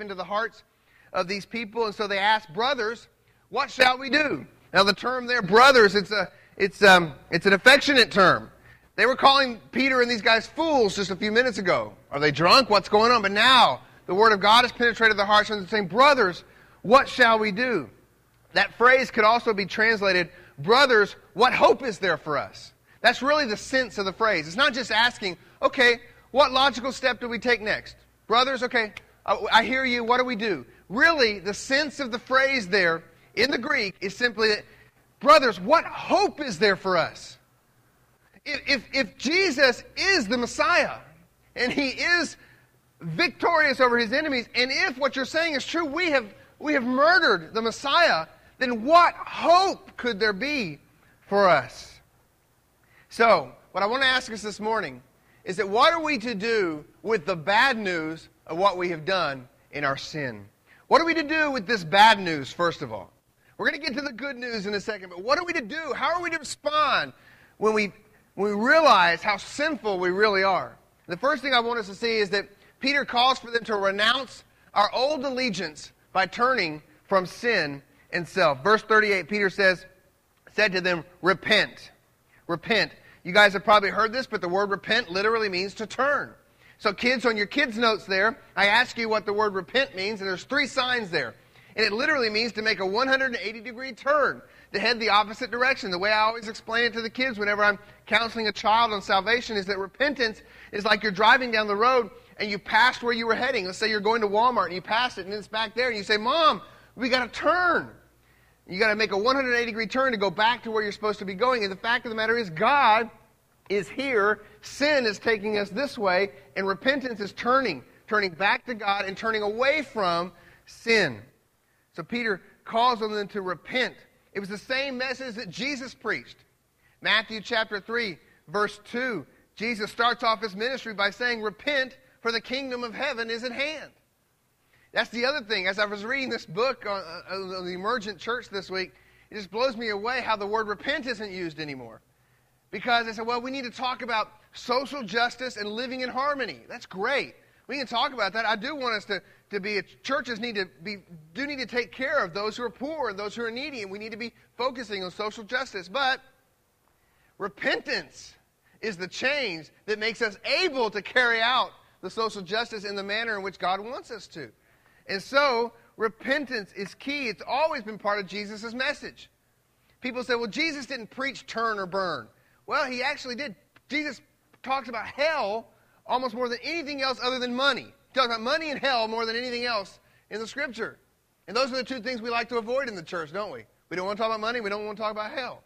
into the hearts of these people. And so they asked, Brothers, what shall we do? Now, the term there, brothers, it's, a, it's, um, it's an affectionate term. They were calling Peter and these guys fools just a few minutes ago. Are they drunk? What's going on? But now the word of God has penetrated their hearts and they're saying, Brothers, what shall we do? That phrase could also be translated, Brothers, what hope is there for us? That's really the sense of the phrase. It's not just asking, okay, what logical step do we take next? Brothers, okay, Oh, I hear you. What do we do? Really, the sense of the phrase there in the Greek is simply that, brothers, what hope is there for us? If, if, if Jesus is the Messiah and he is victorious over his enemies, and if what you're saying is true, we have, we have murdered the Messiah, then what hope could there be for us? So, what I want to ask us this morning is that what are we to do with the bad news of what we have done in our sin? What are we to do with this bad news, first of all? We're going to get to the good news in a second, but what are we to do? How are we to respond when we, when we realize how sinful we really are? The first thing I want us to see is that Peter calls for them to renounce our old allegiance by turning from sin and self. Verse 38, Peter says, said to them, Repent. Repent. You guys have probably heard this, but the word repent literally means to turn. So, kids, on your kids' notes there, I ask you what the word repent means, and there's three signs there. And it literally means to make a 180 degree turn, to head the opposite direction. The way I always explain it to the kids whenever I'm counseling a child on salvation is that repentance is like you're driving down the road and you passed where you were heading. Let's say you're going to Walmart and you passed it and it's back there and you say, Mom, we got to turn. You got to make a 180 degree turn to go back to where you're supposed to be going. And the fact of the matter is, God is here. Sin is taking us this way, and repentance is turning, turning back to God and turning away from sin. So Peter calls on them to repent. It was the same message that Jesus preached. Matthew chapter 3, verse 2. Jesus starts off his ministry by saying, Repent, for the kingdom of heaven is at hand. That's the other thing. As I was reading this book on, on the emergent church this week, it just blows me away how the word repent isn't used anymore. Because I said, well, we need to talk about social justice and living in harmony. That's great. We can talk about that. I do want us to, to be, churches need to be, do need to take care of those who are poor and those who are needy, and we need to be focusing on social justice. But repentance is the change that makes us able to carry out the social justice in the manner in which God wants us to. And so, repentance is key. It's always been part of Jesus' message. People say, well, Jesus didn't preach turn or burn. Well, he actually did. Jesus talks about hell almost more than anything else other than money. He talks about money and hell more than anything else in the scripture. And those are the two things we like to avoid in the church, don't we? We don't want to talk about money, we don't want to talk about hell.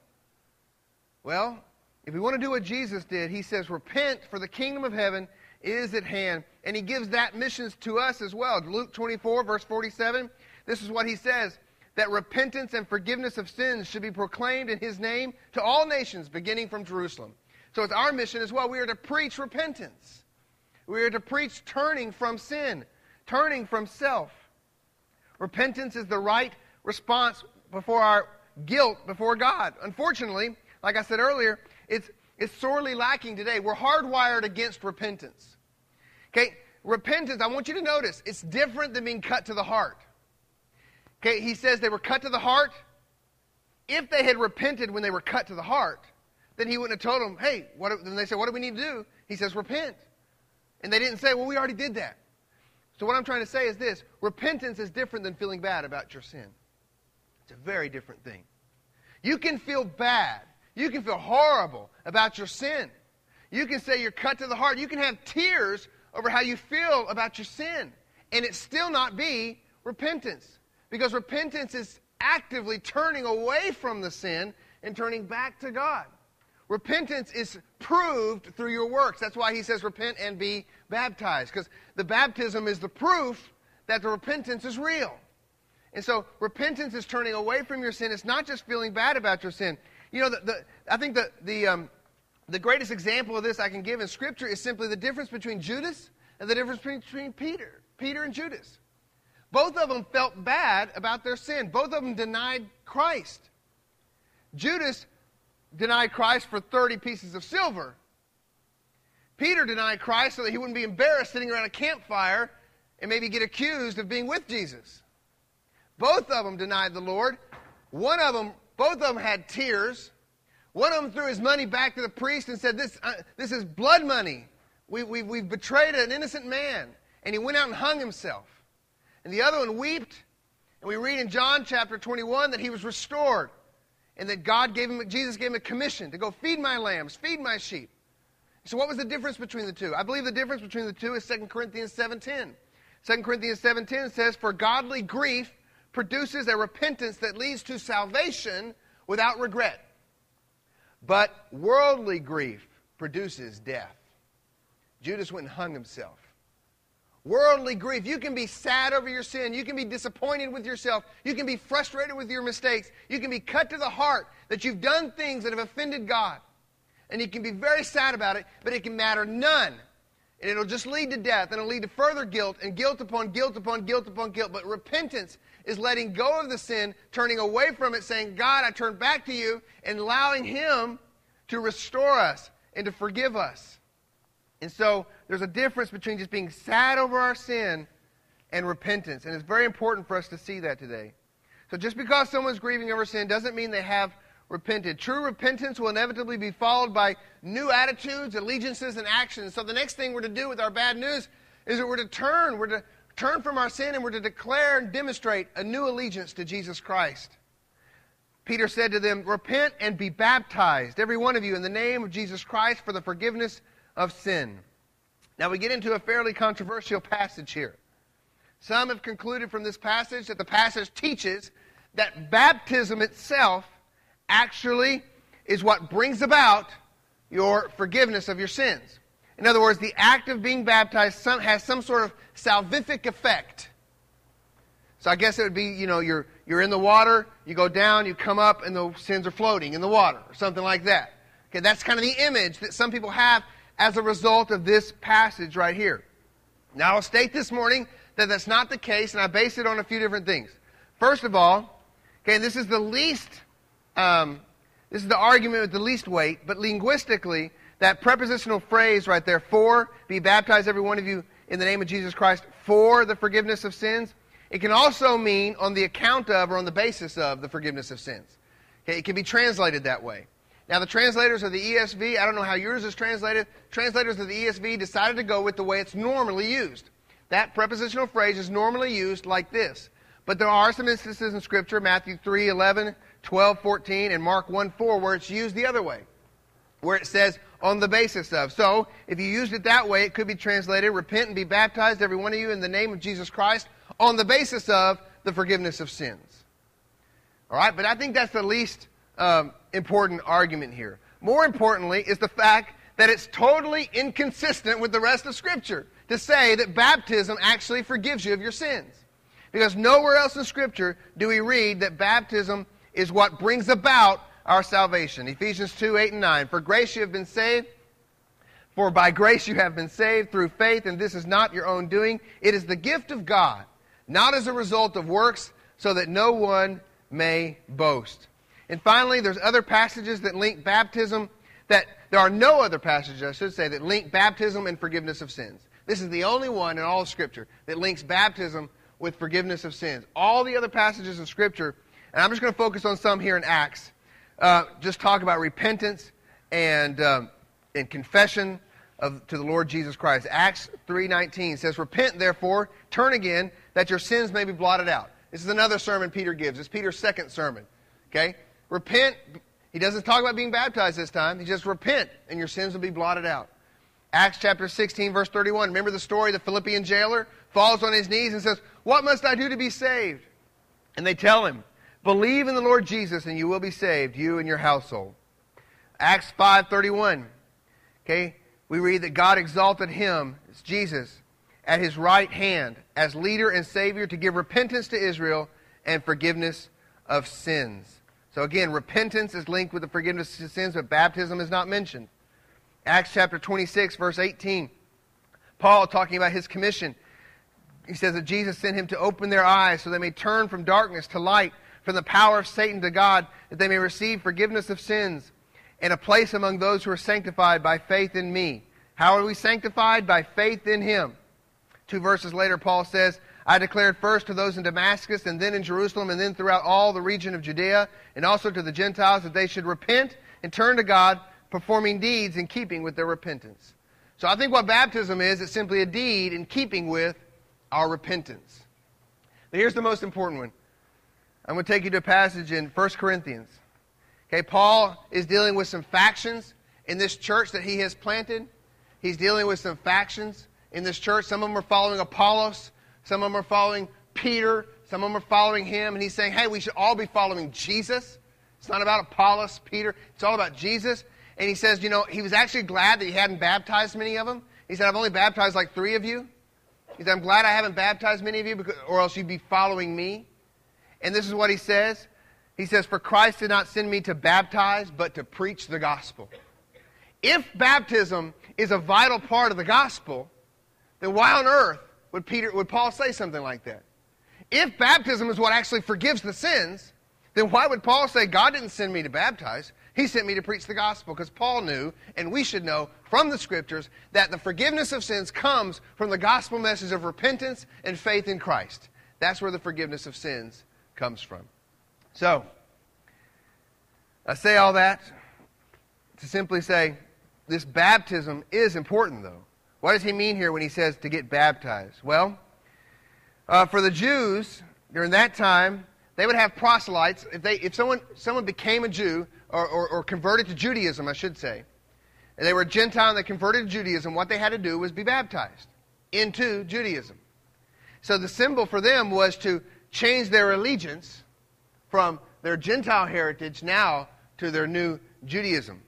Well, if we want to do what Jesus did, he says, Repent, for the kingdom of heaven is at hand. And he gives that mission to us as well. Luke 24, verse 47, this is what he says that repentance and forgiveness of sins should be proclaimed in his name to all nations, beginning from Jerusalem. So it's our mission as well. We are to preach repentance. We are to preach turning from sin, turning from self. Repentance is the right response before our guilt before God. Unfortunately, like I said earlier, it's, it's sorely lacking today. We're hardwired against repentance. Okay, repentance, I want you to notice, it's different than being cut to the heart. Okay, he says they were cut to the heart. If they had repented when they were cut to the heart, then he wouldn't have told them, hey, what, then they said, what do we need to do? He says, repent. And they didn't say, well, we already did that. So what I'm trying to say is this repentance is different than feeling bad about your sin. It's a very different thing. You can feel bad. You can feel horrible about your sin. You can say you're cut to the heart. You can have tears over how you feel about your sin. And it still not be repentance. Because repentance is actively turning away from the sin and turning back to God. Repentance is proved through your works. That's why he says repent and be baptized. Because the baptism is the proof that the repentance is real. And so repentance is turning away from your sin. It's not just feeling bad about your sin. You know, the, the, I think the, the, um, the greatest example of this I can give in Scripture is simply the difference between Judas and the difference between Peter. Peter and Judas. Both of them felt bad about their sin. Both of them denied Christ. Judas denied Christ for 30 pieces of silver. Peter denied Christ so that he wouldn't be embarrassed sitting around a campfire and maybe get accused of being with Jesus. Both of them denied the Lord. One of them, both of them had tears. One of them threw his money back to the priest and said, This, uh, this is blood money. We, we, we've betrayed an innocent man. And he went out and hung himself. And the other one wept. And we read in John chapter 21 that he was restored. And that God gave him, Jesus gave him a commission to go feed my lambs, feed my sheep. So what was the difference between the two? I believe the difference between the two is 2 Corinthians 7.10. 2 Corinthians 7.10 says, For godly grief produces a repentance that leads to salvation without regret. But worldly grief produces death. Judas went and hung himself. Worldly grief. You can be sad over your sin. You can be disappointed with yourself. You can be frustrated with your mistakes. You can be cut to the heart that you've done things that have offended God. And you can be very sad about it, but it can matter none. And it'll just lead to death, and it'll lead to further guilt, and guilt upon guilt upon guilt upon guilt. But repentance is letting go of the sin, turning away from it, saying, God, I turn back to you, and allowing Him to restore us and to forgive us. And so there's a difference between just being sad over our sin and repentance. And it's very important for us to see that today. So just because someone's grieving over sin doesn't mean they have repented. True repentance will inevitably be followed by new attitudes, allegiances, and actions. So the next thing we're to do with our bad news is that we're to turn. We're to turn from our sin and we're to declare and demonstrate a new allegiance to Jesus Christ. Peter said to them, Repent and be baptized, every one of you, in the name of Jesus Christ for the forgiveness of sin. Now we get into a fairly controversial passage here. Some have concluded from this passage that the passage teaches that baptism itself actually is what brings about your forgiveness of your sins. In other words, the act of being baptized has some sort of salvific effect. So I guess it would be, you know, you're, you're in the water, you go down, you come up, and the sins are floating in the water, or something like that. Okay, that's kind of the image that some people have as a result of this passage right here. Now, I'll state this morning that that's not the case, and I base it on a few different things. First of all, okay, this is the least, um, this is the argument with the least weight, but linguistically, that prepositional phrase right there, for, be baptized every one of you in the name of Jesus Christ for the forgiveness of sins, it can also mean on the account of or on the basis of the forgiveness of sins. Okay, it can be translated that way. Now, the translators of the ESV, I don't know how yours is translated. Translators of the ESV decided to go with the way it's normally used. That prepositional phrase is normally used like this. But there are some instances in Scripture, Matthew 3, 11, 12, 14, and Mark 1, 4, where it's used the other way, where it says, on the basis of. So, if you used it that way, it could be translated, repent and be baptized, every one of you, in the name of Jesus Christ, on the basis of the forgiveness of sins. All right, but I think that's the least um, important argument here. More importantly, is the fact that it's totally inconsistent with the rest of Scripture to say that baptism actually forgives you of your sins. Because nowhere else in Scripture do we read that baptism is what brings about our salvation. Ephesians 2 8 and 9. For grace you have been saved. For by grace you have been saved through faith, and this is not your own doing. It is the gift of God, not as a result of works, so that no one may boast. And finally, there's other passages that link baptism, that there are no other passages, I should say, that link baptism and forgiveness of sins. This is the only one in all of Scripture that links baptism with forgiveness of sins. All the other passages in Scripture, and I'm just going to focus on some here in Acts, uh, just talk about repentance and, um, and confession of, to the Lord Jesus Christ. Acts 3.19 says, Repent, therefore, turn again, that your sins may be blotted out. This is another sermon Peter gives. It's Peter's second sermon. Okay? Repent. He doesn't talk about being baptized this time. He just repent, and your sins will be blotted out. Acts chapter 16, verse 31. Remember the story? The Philippian jailer falls on his knees and says, What must I do to be saved? And they tell him, Believe in the Lord Jesus, and you will be saved, you and your household. Acts 5:31. Okay, we read that God exalted him, it's Jesus, at his right hand as leader and savior to give repentance to Israel and forgiveness of sins. So again, repentance is linked with the forgiveness of sins, but baptism is not mentioned. Acts chapter 26, verse 18. Paul talking about his commission. He says that Jesus sent him to open their eyes so they may turn from darkness to light, from the power of Satan to God, that they may receive forgiveness of sins and a place among those who are sanctified by faith in me. How are we sanctified? By faith in him. Two verses later, Paul says, I declared first to those in Damascus, and then in Jerusalem, and then throughout all the region of Judea, and also to the Gentiles, that they should repent and turn to God, performing deeds in keeping with their repentance. So I think what baptism is, it's simply a deed in keeping with our repentance. Here's the most important one. I'm going to take you to a passage in 1 Corinthians. Okay, Paul is dealing with some factions in this church that he has planted. He's dealing with some factions in this church. Some of them are following Apollos, some of them are following Peter, some of them are following him. And he's saying, hey, we should all be following Jesus. It's not about Apollos, Peter, it's all about Jesus. And he says, you know, he was actually glad that he hadn't baptized many of them. He said, I've only baptized like three of you. He said, I'm glad I haven't baptized many of you, because, or else you'd be following me. And this is what he says. He says, For Christ did not send me to baptize, but to preach the gospel. If baptism is a vital part of the gospel, then why on earth would, Peter, would Paul say something like that? If baptism is what actually forgives the sins, then why would Paul say, God didn't send me to baptize? He sent me to preach the gospel because Paul knew, and we should know from the scriptures, that the forgiveness of sins comes from the gospel message of repentance and faith in Christ. That's where the forgiveness of sins comes from. So, I say all that to simply say this baptism is important, though. What does he mean here when he says to get baptized? Well, uh, for the Jews during that time, they would have proselytes. If, they, if someone, someone became a Jew, or, or, or converted to Judaism, I should say, and they were Gentile and they converted to Judaism, what they had to do was be baptized into Judaism. So the symbol for them was to change their allegiance from their Gentile heritage now to their new Judaism.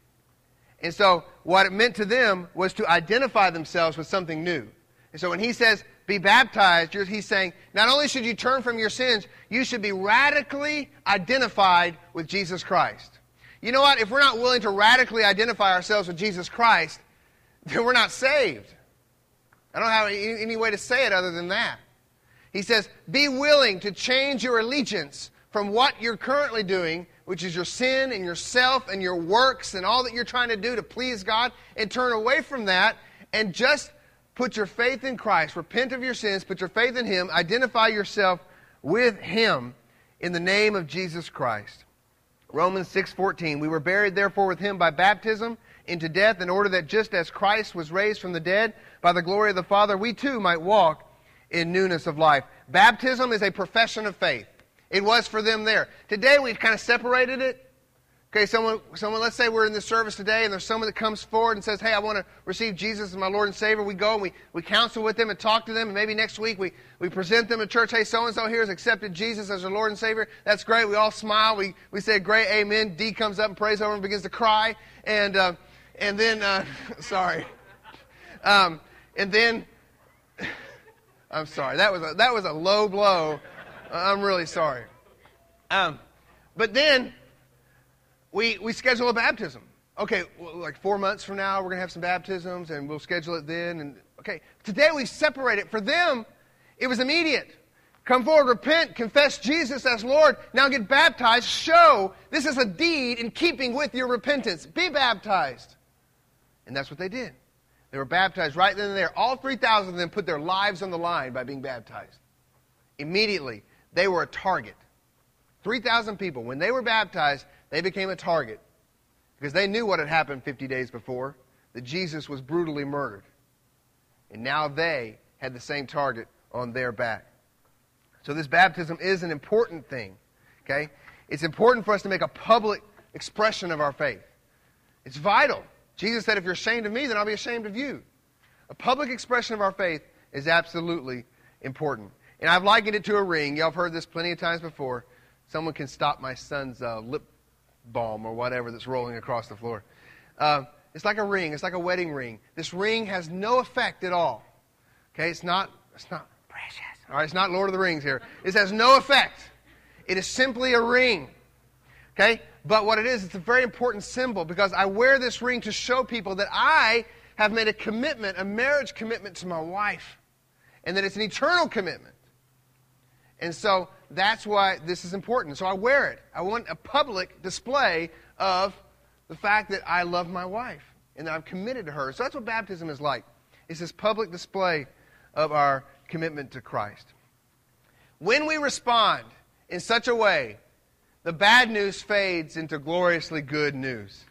And so what it meant to them was to identify themselves with something new. And so when he says, be baptized, he's saying, not only should you turn from your sins, you should be radically identified with Jesus Christ. You know what? If we're not willing to radically identify ourselves with Jesus Christ, then we're not saved. I don't have any way to say it other than that. He says, be willing to change your allegiance from what you're currently doing, which is your sin and yourself and your works and all that you're trying to do to please God, and turn away from that and just put your faith in Christ. Repent of your sins, put your faith in Him, identify yourself with Him in the name of Jesus Christ. Romans 6:14 We were buried therefore with him by baptism into death in order that just as Christ was raised from the dead by the glory of the Father we too might walk in newness of life. Baptism is a profession of faith. It was for them there. Today we've kind of separated it Okay, someone, someone, let's say we're in this service today and there's someone that comes forward and says, Hey, I want to receive Jesus as my Lord and Savior. We go and we, we counsel with them and talk to them. And maybe next week we, we present them at church. Hey, so and so here has accepted Jesus as their Lord and Savior. That's great. We all smile. We, we say, Great, amen. D comes up and prays over and begins to cry. And, uh, and then, uh, sorry. Um, and then, I'm sorry. That was a, that was a low blow. I'm really sorry. Um, but then, we, we schedule a baptism. Okay, well, like four months from now, we're going to have some baptisms and we'll schedule it then. And okay, today we separate it. For them, it was immediate. Come forward, repent, confess Jesus as Lord, now get baptized. Show this is a deed in keeping with your repentance. Be baptized. And that's what they did. They were baptized right then and there. All 3,000 of them put their lives on the line by being baptized. Immediately, they were a target. 3,000 people, when they were baptized, they became a target because they knew what had happened 50 days before that Jesus was brutally murdered. And now they had the same target on their back. So this baptism is an important thing. Okay? It's important for us to make a public expression of our faith. It's vital. Jesus said, if you're ashamed of me, then I'll be ashamed of you. A public expression of our faith is absolutely important. And I've likened it to a ring. Y'all have heard this plenty of times before. Someone can stop my son's uh, lip balm or whatever that's rolling across the floor. Uh, it's like a ring. It's like a wedding ring. This ring has no effect at all. Okay, it's not. It's not precious. All right, it's not Lord of the Rings here. It has no effect. It is simply a ring. Okay, but what it is, it's a very important symbol because I wear this ring to show people that I have made a commitment, a marriage commitment to my wife, and that it's an eternal commitment. And so that's why this is important. So I wear it. I want a public display of the fact that I love my wife and that I'm committed to her. So that's what baptism is like. It's this public display of our commitment to Christ. When we respond in such a way, the bad news fades into gloriously good news.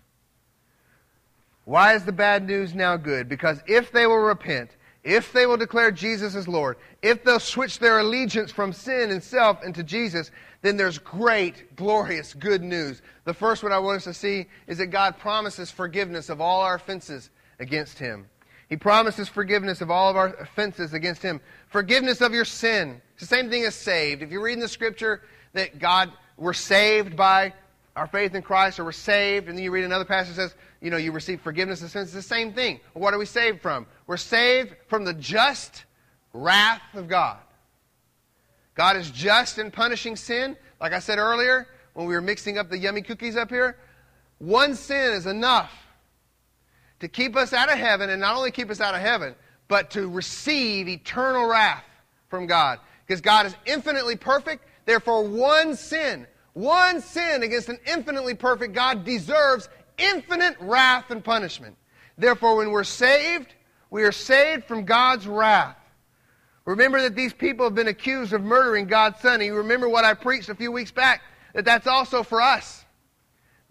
Why is the bad news now good? Because if they will repent, if they will declare Jesus as Lord, if they'll switch their allegiance from sin and self into Jesus, then there's great, glorious, good news. The first one I want us to see is that God promises forgiveness of all our offenses against Him. He promises forgiveness of all of our offenses against Him. Forgiveness of your sin. It's the same thing as saved. If you read in the Scripture that God, we're saved by our faith in Christ, or we're saved, and then you read another passage that says, you know, you receive forgiveness of sins. It's the same thing. What are we saved from? We're saved from the just wrath of God. God is just in punishing sin. Like I said earlier, when we were mixing up the yummy cookies up here, one sin is enough to keep us out of heaven, and not only keep us out of heaven, but to receive eternal wrath from God. Because God is infinitely perfect, therefore, one sin, one sin against an infinitely perfect God deserves infinite wrath and punishment. Therefore, when we're saved, we are saved from God's wrath. Remember that these people have been accused of murdering God's Son. you remember what I preached a few weeks back, that that's also for us.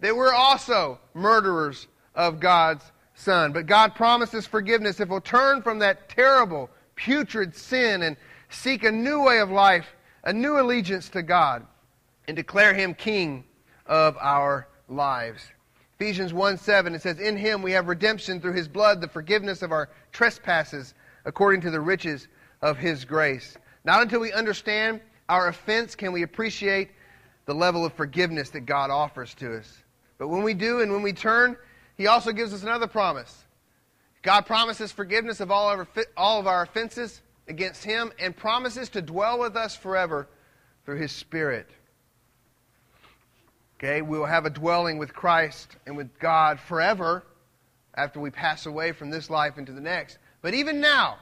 That we're also murderers of God's Son. But God promises forgiveness if we'll turn from that terrible, putrid sin and seek a new way of life, a new allegiance to God, and declare Him King of our lives. Ephesians 1 7, it says, In him we have redemption through his blood, the forgiveness of our trespasses, according to the riches of his grace. Not until we understand our offense can we appreciate the level of forgiveness that God offers to us. But when we do and when we turn, he also gives us another promise. God promises forgiveness of all our, all of our offenses against him and promises to dwell with us forever through his Spirit. Okay, we will have a dwelling with Christ and with God forever after we pass away from this life into the next. But even now,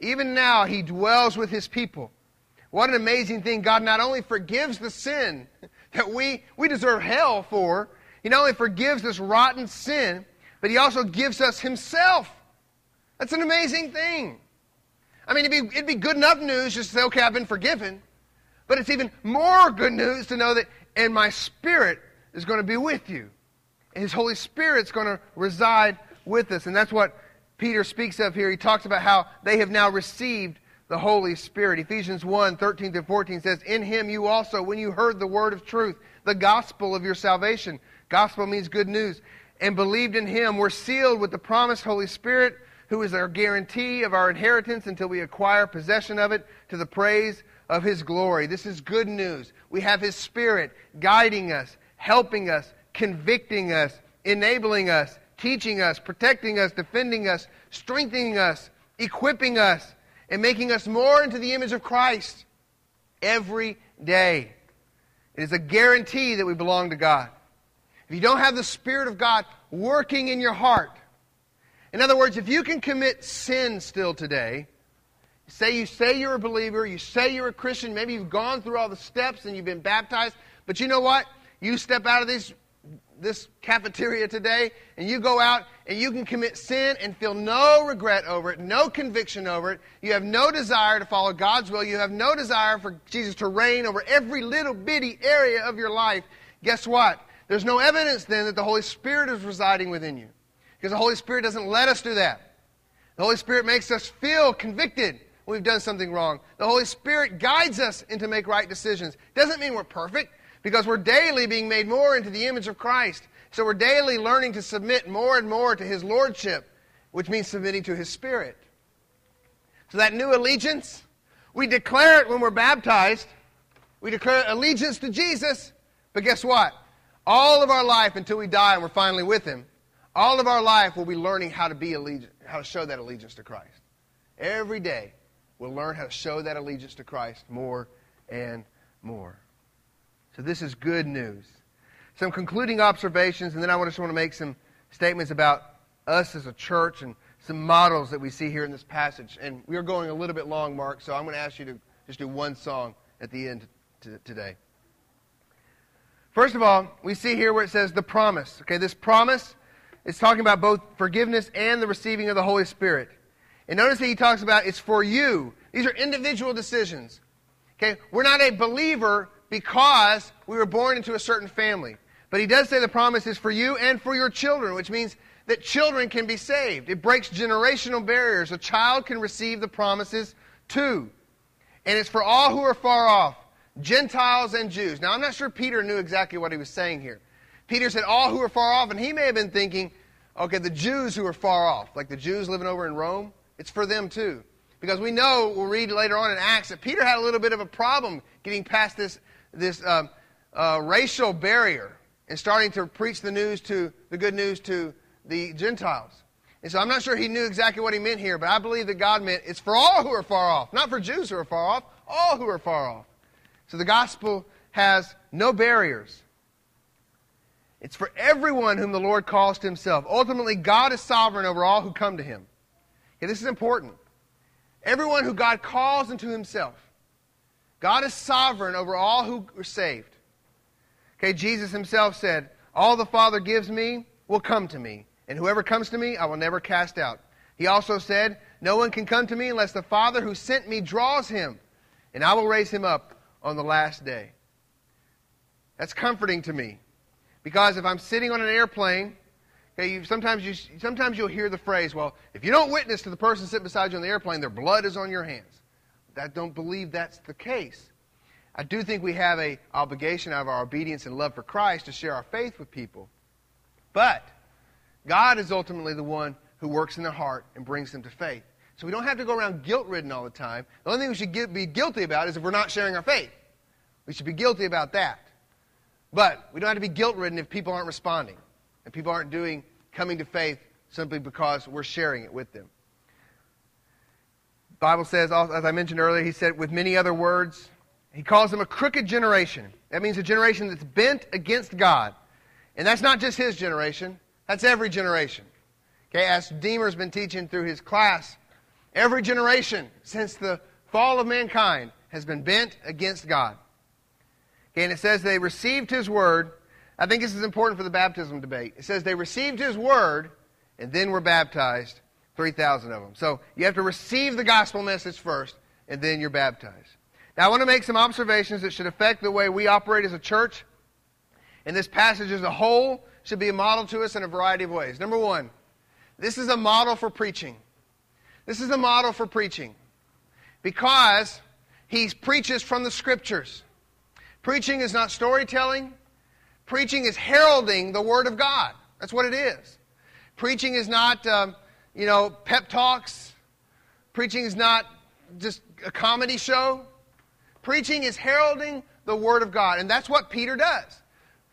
even now, He dwells with His people. What an amazing thing. God not only forgives the sin that we, we deserve hell for, He not only forgives this rotten sin, but He also gives us Himself. That's an amazing thing. I mean, it'd be, it'd be good enough news just to say, okay, I've been forgiven. But it's even more good news to know that and my spirit is going to be with you. His Holy Spirit's going to reside with us. And that's what Peter speaks of here. He talks about how they have now received the Holy Spirit. Ephesians 1 13 to 14 says, In him you also, when you heard the word of truth, the gospel of your salvation, gospel means good news, and believed in him, were sealed with the promised Holy Spirit, who is our guarantee of our inheritance until we acquire possession of it to the praise of His glory. This is good news. We have His Spirit guiding us, helping us, convicting us, enabling us, teaching us, protecting us, defending us, strengthening us, equipping us, and making us more into the image of Christ every day. It is a guarantee that we belong to God. If you don't have the Spirit of God working in your heart, in other words, if you can commit sin still today, Say you say you're a believer, you say you're a Christian, maybe you've gone through all the steps and you've been baptized, but you know what? You step out of this this cafeteria today and you go out and you can commit sin and feel no regret over it, no conviction over it. You have no desire to follow God's will. You have no desire for Jesus to reign over every little bitty area of your life. Guess what? There's no evidence then that the Holy Spirit is residing within you. Because the Holy Spirit doesn't let us do that. The Holy Spirit makes us feel convicted we've done something wrong. The Holy Spirit guides us into make right decisions. Doesn't mean we're perfect because we're daily being made more into the image of Christ. So we're daily learning to submit more and more to His Lordship, which means submitting to His Spirit. So that new allegiance, we declare it when we're baptized. We declare allegiance to Jesus. But guess what? All of our life until we die and we're finally with Him, all of our life we'll be learning how to be allegiance, how to show that allegiance to Christ. Every day will learn how to show that allegiance to Christ more and more. So this is good news. Some concluding observations, and then I just want to make some statements about us as a church and some models that we see here in this passage. And we are going a little bit long, Mark, so I'm going to ask you to just do one song at the end today. First of all, we see here where it says the promise. Okay, this promise is talking about both forgiveness and the receiving of the Holy Spirit. And notice that he talks about it's for you. These are individual decisions. Okay? We're not a believer because we were born into a certain family. But he does say the promise is for you and for your children, which means that children can be saved. It breaks generational barriers. A child can receive the promises too. And it's for all who are far off, Gentiles and Jews. Now, I'm not sure Peter knew exactly what he was saying here. Peter said all who are far off, and he may have been thinking, okay, the Jews who are far off, like the Jews living over in Rome, it's for them too. Because we know, we'll read later on in Acts, that Peter had a little bit of a problem getting past this, this um, uh, racial barrier and starting to preach the news to, the good news to the Gentiles. And so I'm not sure he knew exactly what he meant here, but I believe that God meant it's for all who are far off, not for Jews who are far off, all who are far off. So the gospel has no barriers. It's for everyone whom the Lord calls to himself. Ultimately, God is sovereign over all who come to him. Okay, this is important. Everyone who God calls into himself. God is sovereign over all who are saved. Okay, Jesus himself said, All the Father gives me will come to me, and whoever comes to me I will never cast out. He also said, No one can come to me unless the Father who sent me draws him, and I will raise him up on the last day. That's comforting to me. Because if I'm sitting on an airplane, okay, you, sometimes, you, sometimes you'll hear the phrase, well, if you don't witness to the person sitting beside you on the airplane, their blood is on your hands. I don't believe that's the case. I do think we have an obligation out of our obedience and love for Christ to share our faith with people. But God is ultimately the one who works in their heart and brings them to faith. So we don't have to go around guilt ridden all the time. The only thing we should be guilty about is if we're not sharing our faith. We should be guilty about that. But we don't have to be guilt ridden if people aren't responding and people aren't doing coming to faith simply because we're sharing it with them. The Bible says, as I mentioned earlier, he said with many other words, he calls them a crooked generation. That means a generation that's bent against God. And that's not just his generation, that's every generation. Okay, as Deemer's been teaching through his class, every generation since the fall of mankind has been bent against God. Okay, and it says they received his word. I think this is important for the baptism debate. It says they received his word and then were baptized, 3,000 of them. So you have to receive the gospel message first and then you're baptized. Now I want to make some observations that should affect the way we operate as a church. And this passage as a whole should be a model to us in a variety of ways. Number one, this is a model for preaching. This is a model for preaching because he preaches from the scriptures. Preaching is not storytelling. Preaching is heralding the Word of God. That's what it is. Preaching is not, um, you know, pep talks. Preaching is not just a comedy show. Preaching is heralding the Word of God. And that's what Peter does.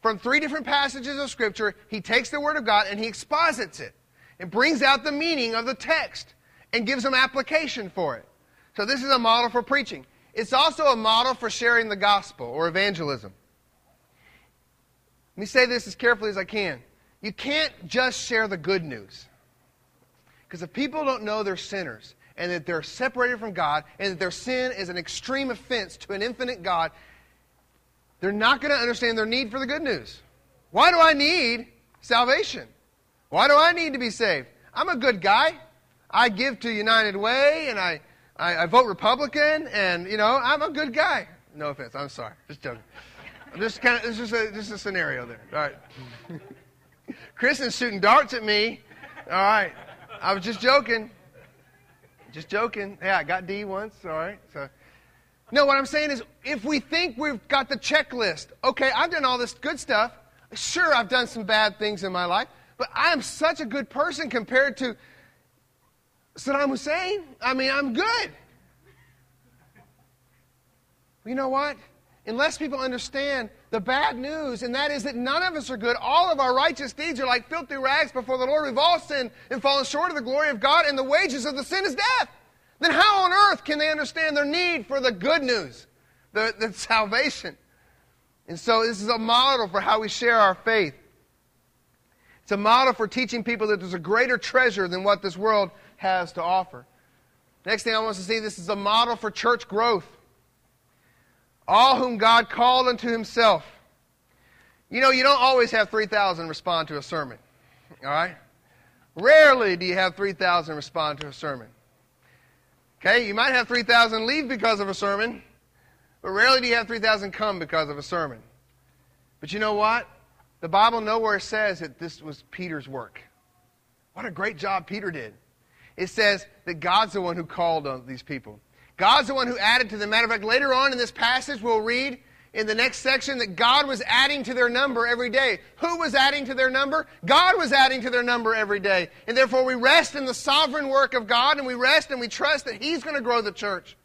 From three different passages of Scripture, he takes the Word of God and he exposits it and brings out the meaning of the text and gives them application for it. So this is a model for preaching. It's also a model for sharing the gospel or evangelism. Let me say this as carefully as I can. You can't just share the good news. Because if people don't know they're sinners and that they're separated from God and that their sin is an extreme offense to an infinite God, they're not going to understand their need for the good news. Why do I need salvation? Why do I need to be saved? I'm a good guy. I give to United Way and I I, I vote Republican, and you know I'm a good guy. No offense, I'm sorry, just joking. I'm just kind of this is a just a scenario there. All right. Kristen's shooting darts at me. All right, I was just joking. Just joking. Yeah, I got D once. All right. So, no, what I'm saying is, if we think we've got the checklist, okay, I've done all this good stuff. Sure, I've done some bad things in my life, but I am such a good person compared to Saddam Hussein, I mean, I'm good. You know what? Unless people understand the bad news, and that is that none of us are good. All of our righteous deeds are like filthy rags before the Lord. We've all sinned and fallen short of the glory of God, and the wages of the sin is death. Then how on earth can they understand their need for the good news, the, the salvation? And so this is a model for how we share our faith. It's a model for teaching people that there's a greater treasure than what this world has to offer. Next thing I want us to see this is a model for church growth. All whom God called unto himself. You know, you don't always have 3,000 respond to a sermon. All right? Rarely do you have 3,000 respond to a sermon. Okay, you might have 3,000 leave because of a sermon, but rarely do you have 3,000 come because of a sermon. But you know what? The Bible nowhere says that this was Peter's work. What a great job Peter did. It says that God's the one who called on these people. God's the one who added to them. Matter of fact, later on in this passage, we'll read in the next section that God was adding to their number every day. Who was adding to their number? God was adding to their number every day. And therefore, we rest in the sovereign work of God and we rest and we trust that He's going to grow the church.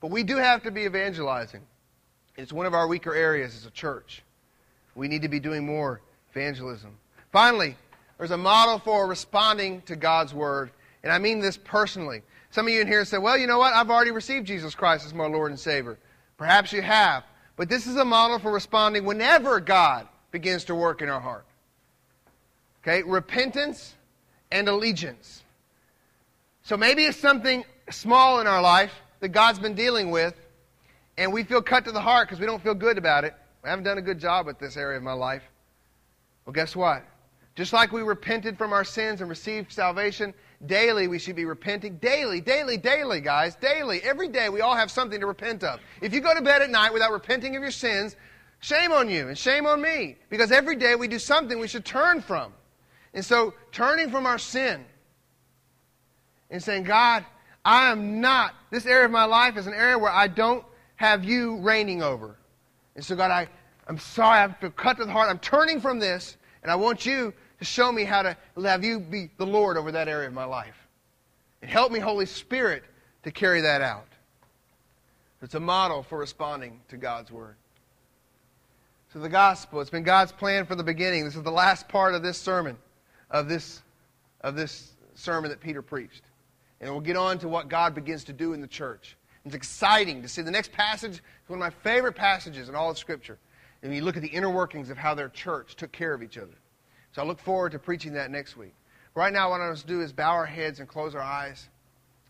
But we do have to be evangelizing. It's one of our weaker areas as a church. We need to be doing more evangelism. Finally, there's a model for responding to God's word. And I mean this personally. Some of you in here say, well, you know what? I've already received Jesus Christ as my Lord and Savior. Perhaps you have. But this is a model for responding whenever God begins to work in our heart. Okay? Repentance and allegiance. So maybe it's something small in our life that God's been dealing with, and we feel cut to the heart because we don't feel good about it. I haven't done a good job with this area of my life. Well, guess what? Just like we repented from our sins and received salvation, Daily, we should be repenting. Daily, daily, daily, guys. Daily. Every day, we all have something to repent of. If you go to bed at night without repenting of your sins, shame on you and shame on me. Because every day we do something we should turn from. And so, turning from our sin and saying, God, I am not, this area of my life is an area where I don't have you reigning over. And so, God, I, I'm sorry, I feel cut to the heart. I'm turning from this, and I want you show me how to have you be the Lord over that area of my life. And help me, Holy Spirit, to carry that out. It's a model for responding to God's Word. So, the gospel, it's been God's plan from the beginning. This is the last part of this sermon, of this, of this sermon that Peter preached. And we'll get on to what God begins to do in the church. It's exciting to see. The next passage one of my favorite passages in all of Scripture. And you look at the inner workings of how their church took care of each other. So I look forward to preaching that next week. Right now, what I want us to do is bow our heads and close our eyes.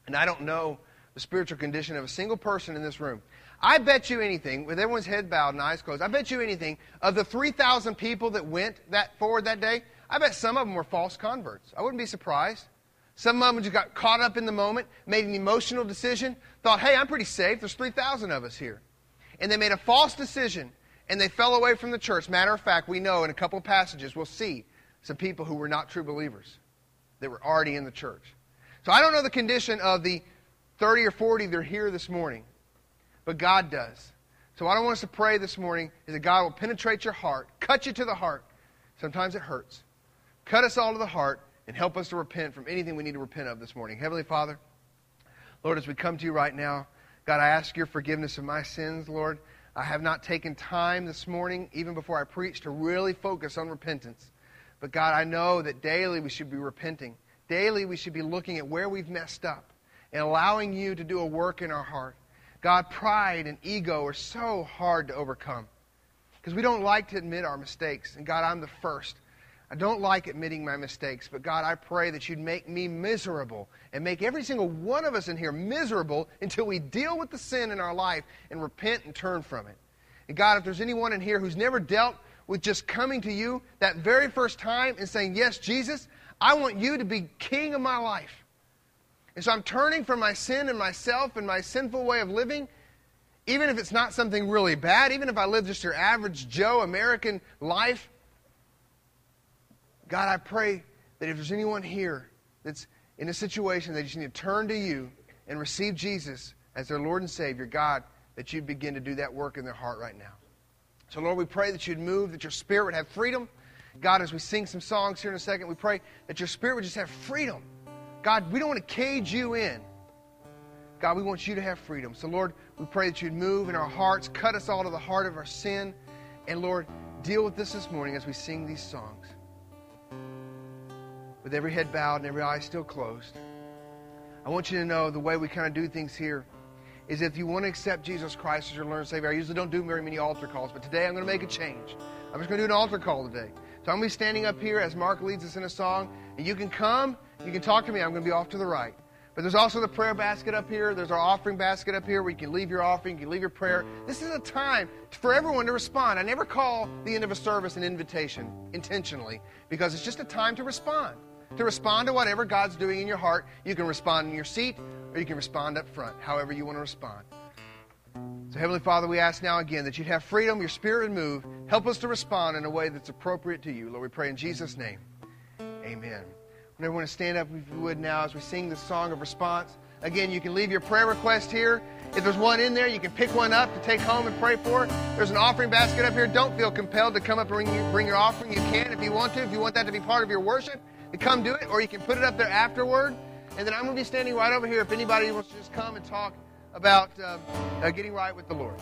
And I don't know the spiritual condition of a single person in this room. I bet you anything, with everyone's head bowed and eyes closed, I bet you anything, of the 3,000 people that went that forward that day, I bet some of them were false converts. I wouldn't be surprised. Some of them just got caught up in the moment, made an emotional decision, thought, hey, I'm pretty safe. There's 3,000 of us here. And they made a false decision, and they fell away from the church. Matter of fact, we know in a couple of passages, we'll see some people who were not true believers that were already in the church. So I don't know the condition of the 30 or 40 that are here this morning, but God does. So what I want us to pray this morning is that God will penetrate your heart, cut you to the heart. Sometimes it hurts. Cut us all to the heart and help us to repent from anything we need to repent of this morning. Heavenly Father, Lord, as we come to you right now, God, I ask your forgiveness of my sins, Lord. I have not taken time this morning, even before I preach, to really focus on repentance. But God, I know that daily we should be repenting. Daily we should be looking at where we've messed up and allowing you to do a work in our heart. God, pride and ego are so hard to overcome because we don't like to admit our mistakes. And God, I'm the first. I don't like admitting my mistakes, but God, I pray that you'd make me miserable and make every single one of us in here miserable until we deal with the sin in our life and repent and turn from it. And God, if there's anyone in here who's never dealt with just coming to you that very first time and saying, Yes, Jesus, I want you to be king of my life. And so I'm turning from my sin and myself and my sinful way of living, even if it's not something really bad, even if I live just your average Joe American life. God, I pray that if there's anyone here that's in a situation that just need to turn to you and receive Jesus as their Lord and Savior, God, that you begin to do that work in their heart right now. So, Lord, we pray that you'd move, that your spirit would have freedom. God, as we sing some songs here in a second, we pray that your spirit would just have freedom. God, we don't want to cage you in. God, we want you to have freedom. So, Lord, we pray that you'd move in our hearts, cut us all to the heart of our sin. And, Lord, deal with this this morning as we sing these songs. With every head bowed and every eye still closed, I want you to know the way we kind of do things here is if you want to accept Jesus Christ as your Lord and Savior. I usually don't do very many altar calls, but today I'm going to make a change. I'm just going to do an altar call today. So I'm going to be standing up here as Mark leads us in a song, and you can come, you can talk to me. I'm going to be off to the right. But there's also the prayer basket up here. There's our offering basket up here where you can leave your offering, you can leave your prayer. This is a time for everyone to respond. I never call the end of a service an invitation intentionally because it's just a time to respond. To respond to whatever God's doing in your heart. You can respond in your seat or you can respond up front, however you want to respond. So, Heavenly Father, we ask now again that you'd have freedom, your spirit would move. Help us to respond in a way that's appropriate to you. Lord, we pray in Jesus' name. Amen. When everyone to stand up, if you would now, as we sing the song of response. Again, you can leave your prayer request here. If there's one in there, you can pick one up to take home and pray for. There's an offering basket up here. Don't feel compelled to come up and bring, bring your offering. You can if you want to. If you want that to be part of your worship, to come do it, or you can put it up there afterward. And then I'm going to be standing right over here if anybody wants to just come and talk about uh, uh, getting right with the Lord.